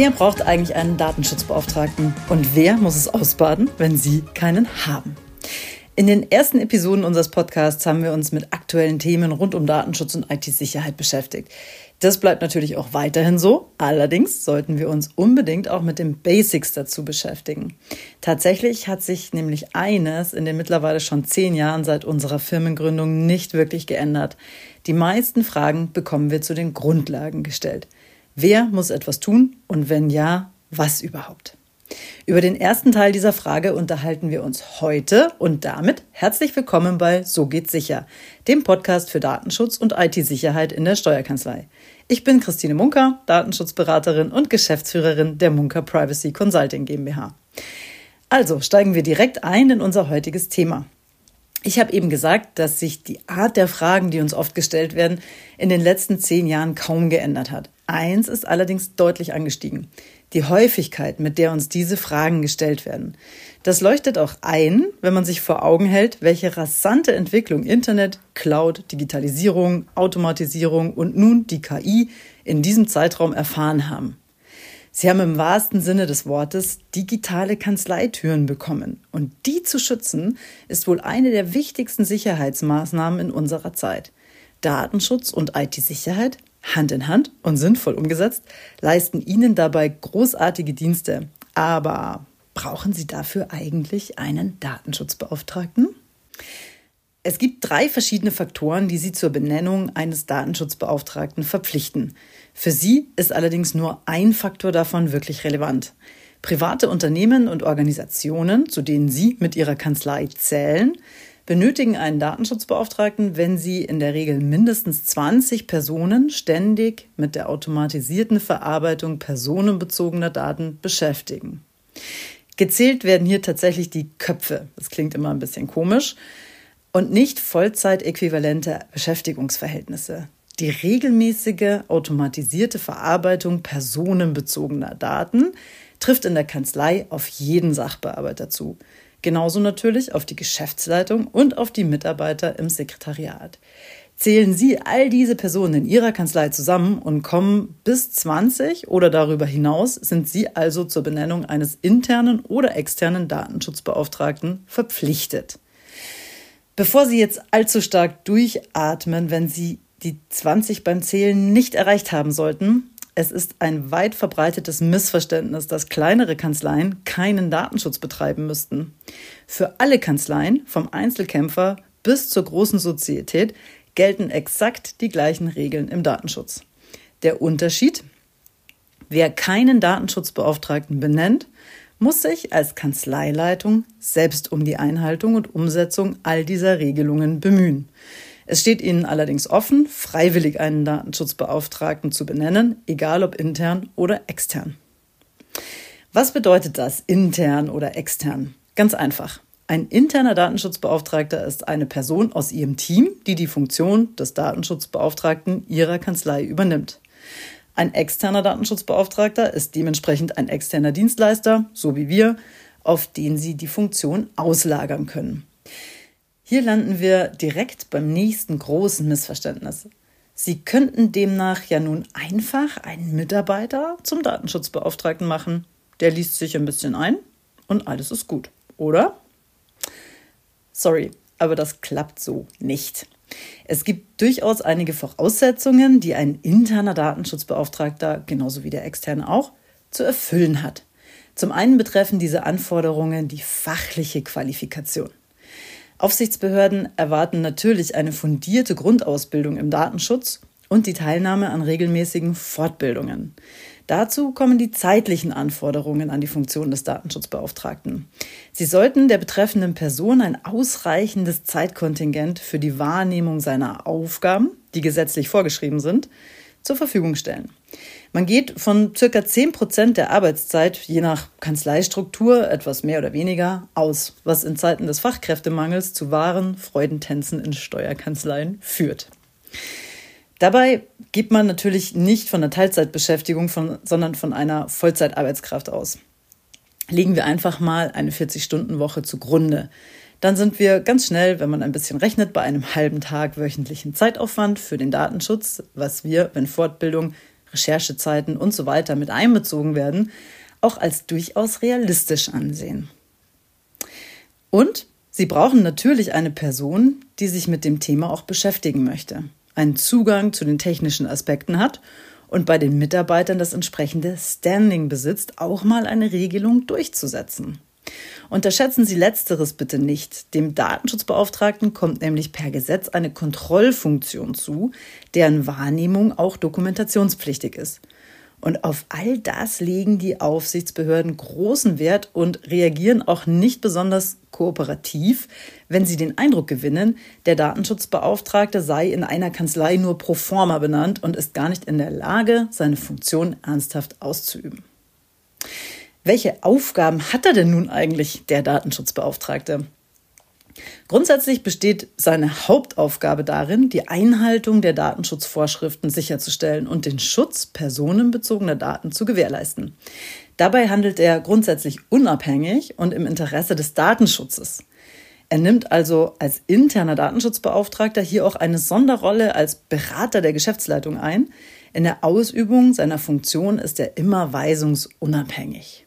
Wer braucht eigentlich einen Datenschutzbeauftragten und wer muss es ausbaden, wenn Sie keinen haben? In den ersten Episoden unseres Podcasts haben wir uns mit aktuellen Themen rund um Datenschutz und IT-Sicherheit beschäftigt. Das bleibt natürlich auch weiterhin so. Allerdings sollten wir uns unbedingt auch mit den Basics dazu beschäftigen. Tatsächlich hat sich nämlich eines in den mittlerweile schon zehn Jahren seit unserer Firmengründung nicht wirklich geändert. Die meisten Fragen bekommen wir zu den Grundlagen gestellt. Wer muss etwas tun und wenn ja, was überhaupt? Über den ersten Teil dieser Frage unterhalten wir uns heute und damit herzlich willkommen bei So geht's sicher, dem Podcast für Datenschutz und IT-Sicherheit in der Steuerkanzlei. Ich bin Christine Munker, Datenschutzberaterin und Geschäftsführerin der Munker Privacy Consulting GmbH. Also steigen wir direkt ein in unser heutiges Thema. Ich habe eben gesagt, dass sich die Art der Fragen, die uns oft gestellt werden, in den letzten zehn Jahren kaum geändert hat. Eins ist allerdings deutlich angestiegen. Die Häufigkeit, mit der uns diese Fragen gestellt werden. Das leuchtet auch ein, wenn man sich vor Augen hält, welche rasante Entwicklung Internet, Cloud, Digitalisierung, Automatisierung und nun die KI in diesem Zeitraum erfahren haben. Sie haben im wahrsten Sinne des Wortes digitale Kanzleitüren bekommen. Und die zu schützen, ist wohl eine der wichtigsten Sicherheitsmaßnahmen in unserer Zeit. Datenschutz und IT-Sicherheit, Hand in Hand und sinnvoll umgesetzt, leisten Ihnen dabei großartige Dienste. Aber brauchen Sie dafür eigentlich einen Datenschutzbeauftragten? Es gibt drei verschiedene Faktoren, die Sie zur Benennung eines Datenschutzbeauftragten verpflichten. Für Sie ist allerdings nur ein Faktor davon wirklich relevant. Private Unternehmen und Organisationen, zu denen Sie mit Ihrer Kanzlei zählen, benötigen einen Datenschutzbeauftragten, wenn sie in der Regel mindestens 20 Personen ständig mit der automatisierten Verarbeitung personenbezogener Daten beschäftigen. Gezählt werden hier tatsächlich die Köpfe. Das klingt immer ein bisschen komisch und nicht vollzeitäquivalente Beschäftigungsverhältnisse. Die regelmäßige automatisierte Verarbeitung personenbezogener Daten trifft in der Kanzlei auf jeden Sachbearbeiter zu. Genauso natürlich auf die Geschäftsleitung und auf die Mitarbeiter im Sekretariat. Zählen Sie all diese Personen in Ihrer Kanzlei zusammen und kommen bis 20 oder darüber hinaus, sind Sie also zur Benennung eines internen oder externen Datenschutzbeauftragten verpflichtet. Bevor Sie jetzt allzu stark durchatmen, wenn Sie die 20 beim Zählen nicht erreicht haben sollten, es ist ein weit verbreitetes Missverständnis, dass kleinere Kanzleien keinen Datenschutz betreiben müssten. Für alle Kanzleien, vom Einzelkämpfer bis zur großen Sozietät, gelten exakt die gleichen Regeln im Datenschutz. Der Unterschied? Wer keinen Datenschutzbeauftragten benennt, muss sich als Kanzleileitung selbst um die Einhaltung und Umsetzung all dieser Regelungen bemühen. Es steht Ihnen allerdings offen, freiwillig einen Datenschutzbeauftragten zu benennen, egal ob intern oder extern. Was bedeutet das, intern oder extern? Ganz einfach. Ein interner Datenschutzbeauftragter ist eine Person aus Ihrem Team, die die Funktion des Datenschutzbeauftragten Ihrer Kanzlei übernimmt. Ein externer Datenschutzbeauftragter ist dementsprechend ein externer Dienstleister, so wie wir, auf den Sie die Funktion auslagern können. Hier landen wir direkt beim nächsten großen Missverständnis. Sie könnten demnach ja nun einfach einen Mitarbeiter zum Datenschutzbeauftragten machen. Der liest sich ein bisschen ein und alles ist gut, oder? Sorry, aber das klappt so nicht. Es gibt durchaus einige Voraussetzungen, die ein interner Datenschutzbeauftragter, genauso wie der externe auch, zu erfüllen hat. Zum einen betreffen diese Anforderungen die fachliche Qualifikation. Aufsichtsbehörden erwarten natürlich eine fundierte Grundausbildung im Datenschutz und die Teilnahme an regelmäßigen Fortbildungen. Dazu kommen die zeitlichen Anforderungen an die Funktion des Datenschutzbeauftragten. Sie sollten der betreffenden Person ein ausreichendes Zeitkontingent für die Wahrnehmung seiner Aufgaben, die gesetzlich vorgeschrieben sind, zur Verfügung stellen. Man geht von circa 10 Prozent der Arbeitszeit, je nach Kanzleistruktur, etwas mehr oder weniger, aus, was in Zeiten des Fachkräftemangels zu wahren Freudentänzen in Steuerkanzleien führt. Dabei geht man natürlich nicht von einer Teilzeitbeschäftigung, von, sondern von einer Vollzeitarbeitskraft aus. Legen wir einfach mal eine 40-Stunden-Woche zugrunde. Dann sind wir ganz schnell, wenn man ein bisschen rechnet, bei einem halben Tag wöchentlichen Zeitaufwand für den Datenschutz, was wir, wenn Fortbildung, Recherchezeiten und so weiter mit einbezogen werden, auch als durchaus realistisch ansehen. Und sie brauchen natürlich eine Person, die sich mit dem Thema auch beschäftigen möchte, einen Zugang zu den technischen Aspekten hat und bei den Mitarbeitern das entsprechende Standing besitzt, auch mal eine Regelung durchzusetzen. Unterschätzen Sie letzteres bitte nicht. Dem Datenschutzbeauftragten kommt nämlich per Gesetz eine Kontrollfunktion zu, deren Wahrnehmung auch dokumentationspflichtig ist. Und auf all das legen die Aufsichtsbehörden großen Wert und reagieren auch nicht besonders kooperativ, wenn sie den Eindruck gewinnen, der Datenschutzbeauftragte sei in einer Kanzlei nur pro forma benannt und ist gar nicht in der Lage, seine Funktion ernsthaft auszuüben. Welche Aufgaben hat er denn nun eigentlich, der Datenschutzbeauftragte? Grundsätzlich besteht seine Hauptaufgabe darin, die Einhaltung der Datenschutzvorschriften sicherzustellen und den Schutz personenbezogener Daten zu gewährleisten. Dabei handelt er grundsätzlich unabhängig und im Interesse des Datenschutzes. Er nimmt also als interner Datenschutzbeauftragter hier auch eine Sonderrolle als Berater der Geschäftsleitung ein. In der Ausübung seiner Funktion ist er immer weisungsunabhängig.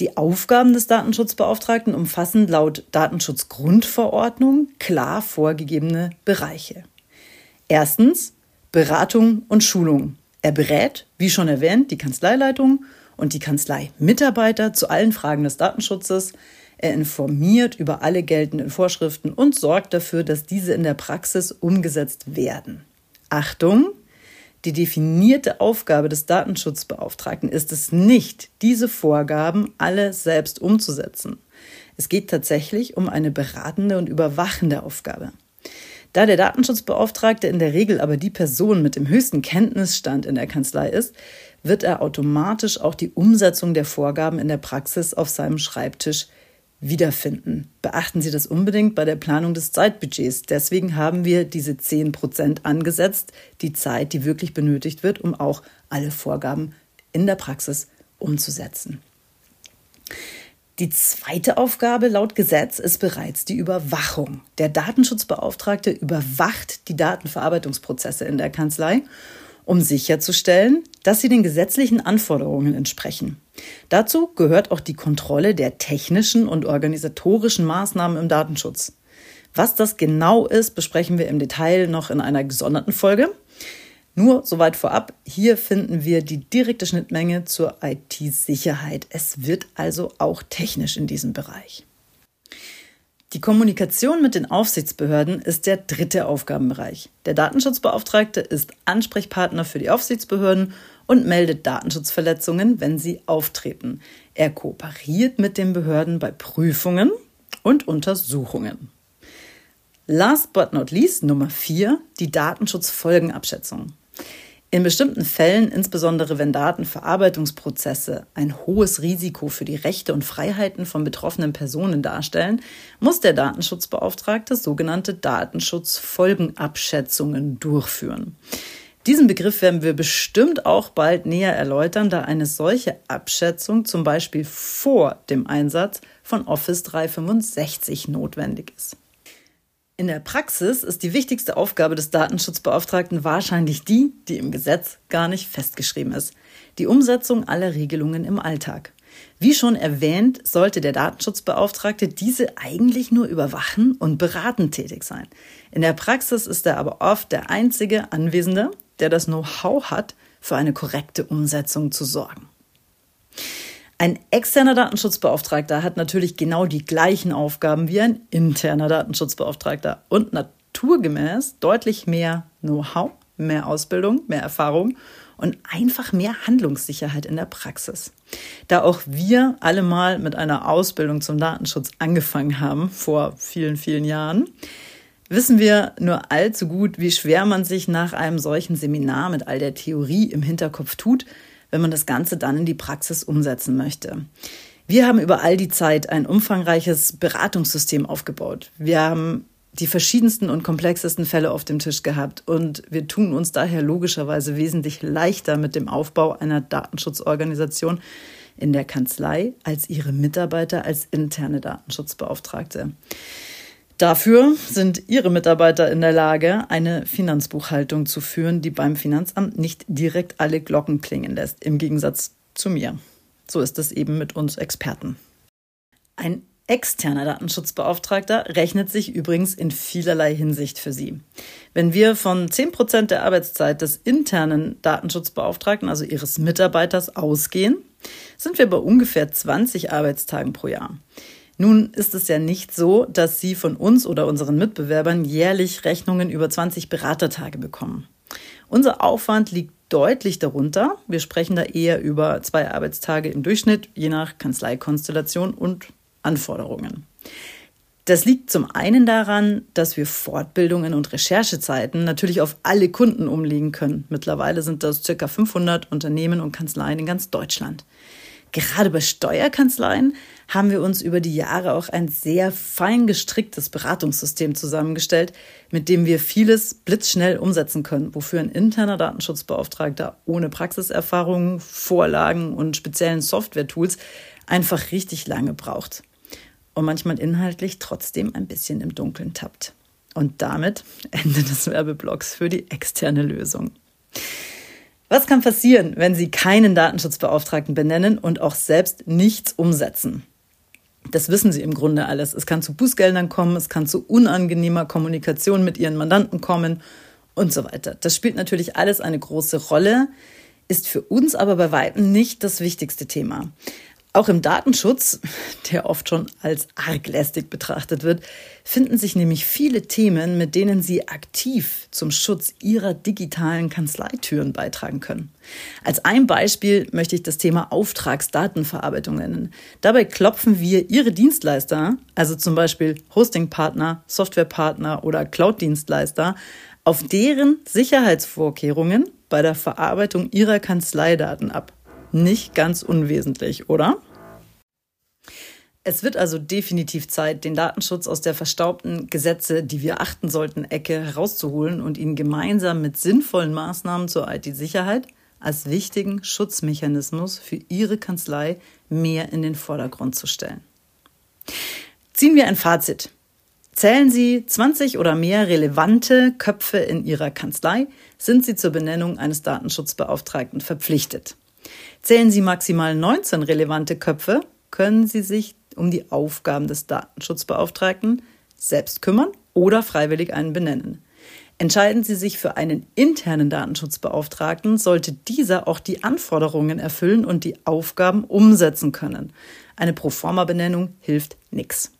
Die Aufgaben des Datenschutzbeauftragten umfassen laut Datenschutzgrundverordnung klar vorgegebene Bereiche. Erstens Beratung und Schulung. Er berät, wie schon erwähnt, die Kanzleileitung und die Kanzleimitarbeiter zu allen Fragen des Datenschutzes. Er informiert über alle geltenden Vorschriften und sorgt dafür, dass diese in der Praxis umgesetzt werden. Achtung, die definierte Aufgabe des Datenschutzbeauftragten ist es nicht, diese Vorgaben alle selbst umzusetzen. Es geht tatsächlich um eine beratende und überwachende Aufgabe. Da der Datenschutzbeauftragte in der Regel aber die Person mit dem höchsten Kenntnisstand in der Kanzlei ist, wird er automatisch auch die Umsetzung der Vorgaben in der Praxis auf seinem Schreibtisch wiederfinden. Beachten Sie das unbedingt bei der Planung des Zeitbudgets. Deswegen haben wir diese 10 Prozent angesetzt, die Zeit, die wirklich benötigt wird, um auch alle Vorgaben in der Praxis umzusetzen. Die zweite Aufgabe laut Gesetz ist bereits die Überwachung. Der Datenschutzbeauftragte überwacht die Datenverarbeitungsprozesse in der Kanzlei um sicherzustellen, dass sie den gesetzlichen Anforderungen entsprechen. Dazu gehört auch die Kontrolle der technischen und organisatorischen Maßnahmen im Datenschutz. Was das genau ist, besprechen wir im Detail noch in einer gesonderten Folge. Nur soweit vorab, hier finden wir die direkte Schnittmenge zur IT-Sicherheit. Es wird also auch technisch in diesem Bereich. Die Kommunikation mit den Aufsichtsbehörden ist der dritte Aufgabenbereich. Der Datenschutzbeauftragte ist Ansprechpartner für die Aufsichtsbehörden und meldet Datenschutzverletzungen, wenn sie auftreten. Er kooperiert mit den Behörden bei Prüfungen und Untersuchungen. Last but not least Nummer vier, die Datenschutzfolgenabschätzung. In bestimmten Fällen, insbesondere wenn Datenverarbeitungsprozesse ein hohes Risiko für die Rechte und Freiheiten von betroffenen Personen darstellen, muss der Datenschutzbeauftragte sogenannte Datenschutzfolgenabschätzungen durchführen. Diesen Begriff werden wir bestimmt auch bald näher erläutern, da eine solche Abschätzung zum Beispiel vor dem Einsatz von Office 365 notwendig ist. In der Praxis ist die wichtigste Aufgabe des Datenschutzbeauftragten wahrscheinlich die, die im Gesetz gar nicht festgeschrieben ist. Die Umsetzung aller Regelungen im Alltag. Wie schon erwähnt, sollte der Datenschutzbeauftragte diese eigentlich nur überwachen und beratend tätig sein. In der Praxis ist er aber oft der einzige Anwesende, der das Know-how hat, für eine korrekte Umsetzung zu sorgen. Ein externer Datenschutzbeauftragter hat natürlich genau die gleichen Aufgaben wie ein interner Datenschutzbeauftragter und naturgemäß deutlich mehr Know-how, mehr Ausbildung, mehr Erfahrung und einfach mehr Handlungssicherheit in der Praxis. Da auch wir alle mal mit einer Ausbildung zum Datenschutz angefangen haben vor vielen, vielen Jahren, wissen wir nur allzu gut, wie schwer man sich nach einem solchen Seminar mit all der Theorie im Hinterkopf tut, wenn man das Ganze dann in die Praxis umsetzen möchte. Wir haben über all die Zeit ein umfangreiches Beratungssystem aufgebaut. Wir haben die verschiedensten und komplexesten Fälle auf dem Tisch gehabt und wir tun uns daher logischerweise wesentlich leichter mit dem Aufbau einer Datenschutzorganisation in der Kanzlei als ihre Mitarbeiter als interne Datenschutzbeauftragte. Dafür sind Ihre Mitarbeiter in der Lage, eine Finanzbuchhaltung zu führen, die beim Finanzamt nicht direkt alle Glocken klingen lässt, im Gegensatz zu mir. So ist es eben mit uns Experten. Ein externer Datenschutzbeauftragter rechnet sich übrigens in vielerlei Hinsicht für Sie. Wenn wir von 10 Prozent der Arbeitszeit des internen Datenschutzbeauftragten, also Ihres Mitarbeiters, ausgehen, sind wir bei ungefähr 20 Arbeitstagen pro Jahr. Nun ist es ja nicht so, dass Sie von uns oder unseren Mitbewerbern jährlich Rechnungen über 20 Beratertage bekommen. Unser Aufwand liegt deutlich darunter. Wir sprechen da eher über zwei Arbeitstage im Durchschnitt, je nach Kanzleikonstellation und Anforderungen. Das liegt zum einen daran, dass wir Fortbildungen und Recherchezeiten natürlich auf alle Kunden umlegen können. Mittlerweile sind das ca. 500 Unternehmen und Kanzleien in ganz Deutschland. Gerade bei Steuerkanzleien haben wir uns über die Jahre auch ein sehr fein gestricktes Beratungssystem zusammengestellt, mit dem wir vieles blitzschnell umsetzen können, wofür ein interner Datenschutzbeauftragter ohne Praxiserfahrung, Vorlagen und speziellen Software-Tools einfach richtig lange braucht und manchmal inhaltlich trotzdem ein bisschen im Dunkeln tappt. Und damit Ende des Werbeblocks für die externe Lösung. Was kann passieren, wenn Sie keinen Datenschutzbeauftragten benennen und auch selbst nichts umsetzen? Das wissen Sie im Grunde alles. Es kann zu Bußgeldern kommen, es kann zu unangenehmer Kommunikation mit Ihren Mandanten kommen und so weiter. Das spielt natürlich alles eine große Rolle, ist für uns aber bei weitem nicht das wichtigste Thema. Auch im Datenschutz, der oft schon als arglästig betrachtet wird, finden sich nämlich viele Themen, mit denen Sie aktiv zum Schutz Ihrer digitalen Kanzleitüren beitragen können. Als ein Beispiel möchte ich das Thema Auftragsdatenverarbeitung nennen. Dabei klopfen wir Ihre Dienstleister, also zum Beispiel Hostingpartner, Softwarepartner oder Cloud-Dienstleister, auf deren Sicherheitsvorkehrungen bei der Verarbeitung Ihrer Kanzleidaten ab nicht ganz unwesentlich, oder? Es wird also definitiv Zeit, den Datenschutz aus der verstaubten Gesetze, die wir achten sollten, Ecke herauszuholen und ihn gemeinsam mit sinnvollen Maßnahmen zur IT-Sicherheit als wichtigen Schutzmechanismus für Ihre Kanzlei mehr in den Vordergrund zu stellen. Ziehen wir ein Fazit. Zählen Sie 20 oder mehr relevante Köpfe in Ihrer Kanzlei, sind Sie zur Benennung eines Datenschutzbeauftragten verpflichtet. Zählen Sie maximal 19 relevante Köpfe, können Sie sich um die Aufgaben des Datenschutzbeauftragten selbst kümmern oder freiwillig einen benennen. Entscheiden Sie sich für einen internen Datenschutzbeauftragten, sollte dieser auch die Anforderungen erfüllen und die Aufgaben umsetzen können. Eine Proforma-Benennung hilft nichts.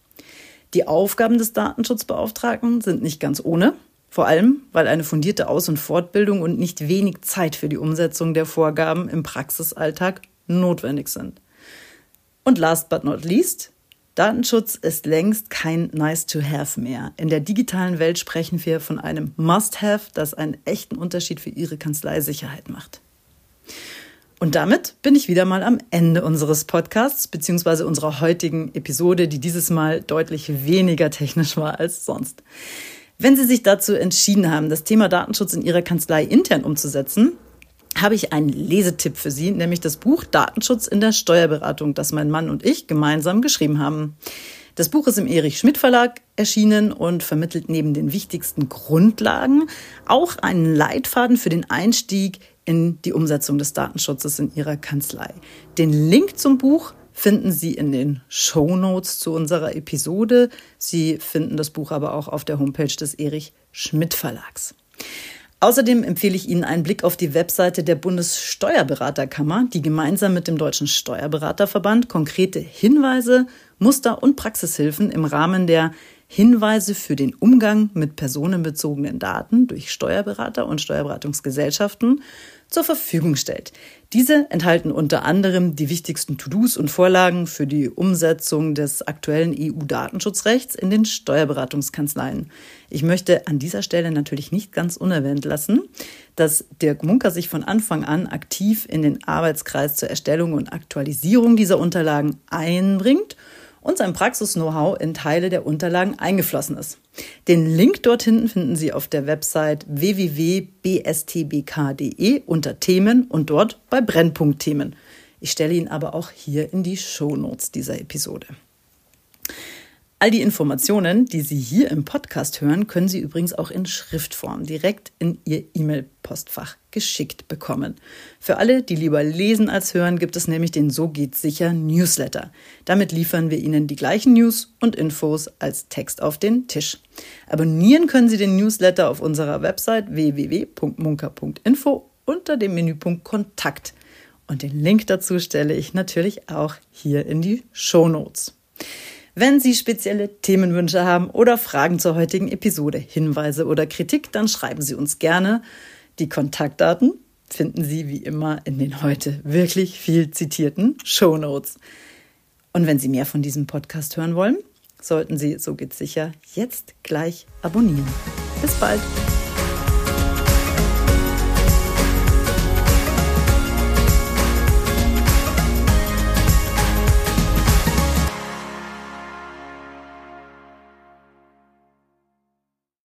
Die Aufgaben des Datenschutzbeauftragten sind nicht ganz ohne. Vor allem, weil eine fundierte Aus- und Fortbildung und nicht wenig Zeit für die Umsetzung der Vorgaben im Praxisalltag notwendig sind. Und last but not least, Datenschutz ist längst kein Nice-to-Have mehr. In der digitalen Welt sprechen wir von einem Must-Have, das einen echten Unterschied für Ihre Kanzleisicherheit macht. Und damit bin ich wieder mal am Ende unseres Podcasts beziehungsweise unserer heutigen Episode, die dieses Mal deutlich weniger technisch war als sonst. Wenn Sie sich dazu entschieden haben, das Thema Datenschutz in Ihrer Kanzlei intern umzusetzen, habe ich einen Lesetipp für Sie, nämlich das Buch Datenschutz in der Steuerberatung, das mein Mann und ich gemeinsam geschrieben haben. Das Buch ist im Erich Schmidt Verlag erschienen und vermittelt neben den wichtigsten Grundlagen auch einen Leitfaden für den Einstieg in die Umsetzung des Datenschutzes in Ihrer Kanzlei. Den Link zum Buch finden Sie in den Show Notes zu unserer Episode. Sie finden das Buch aber auch auf der Homepage des Erich Schmidt Verlags. Außerdem empfehle ich Ihnen einen Blick auf die Webseite der Bundessteuerberaterkammer, die gemeinsam mit dem Deutschen Steuerberaterverband konkrete Hinweise, Muster und Praxishilfen im Rahmen der Hinweise für den Umgang mit personenbezogenen Daten durch Steuerberater und Steuerberatungsgesellschaften zur Verfügung stellt. Diese enthalten unter anderem die wichtigsten To-Dos und Vorlagen für die Umsetzung des aktuellen EU-Datenschutzrechts in den Steuerberatungskanzleien. Ich möchte an dieser Stelle natürlich nicht ganz unerwähnt lassen, dass Dirk Munker sich von Anfang an aktiv in den Arbeitskreis zur Erstellung und Aktualisierung dieser Unterlagen einbringt und sein Praxis-Know-how in Teile der Unterlagen eingeflossen ist. Den Link dorthin finden Sie auf der Website www.bstbk.de unter Themen und dort bei Brennpunktthemen. Ich stelle ihn aber auch hier in die Shownotes dieser Episode. All die Informationen, die Sie hier im Podcast hören, können Sie übrigens auch in Schriftform direkt in Ihr E-Mail-Postfach geschickt bekommen. Für alle, die lieber lesen als hören, gibt es nämlich den So geht's sicher Newsletter. Damit liefern wir Ihnen die gleichen News und Infos als Text auf den Tisch. Abonnieren können Sie den Newsletter auf unserer Website www.munker.info unter dem Menüpunkt Kontakt. Und den Link dazu stelle ich natürlich auch hier in die Show Notes. Wenn Sie spezielle Themenwünsche haben oder Fragen zur heutigen Episode, Hinweise oder Kritik, dann schreiben Sie uns gerne. Die Kontaktdaten finden Sie wie immer in den heute wirklich viel zitierten Show Notes. Und wenn Sie mehr von diesem Podcast hören wollen, sollten Sie, so geht's sicher, jetzt gleich abonnieren. Bis bald!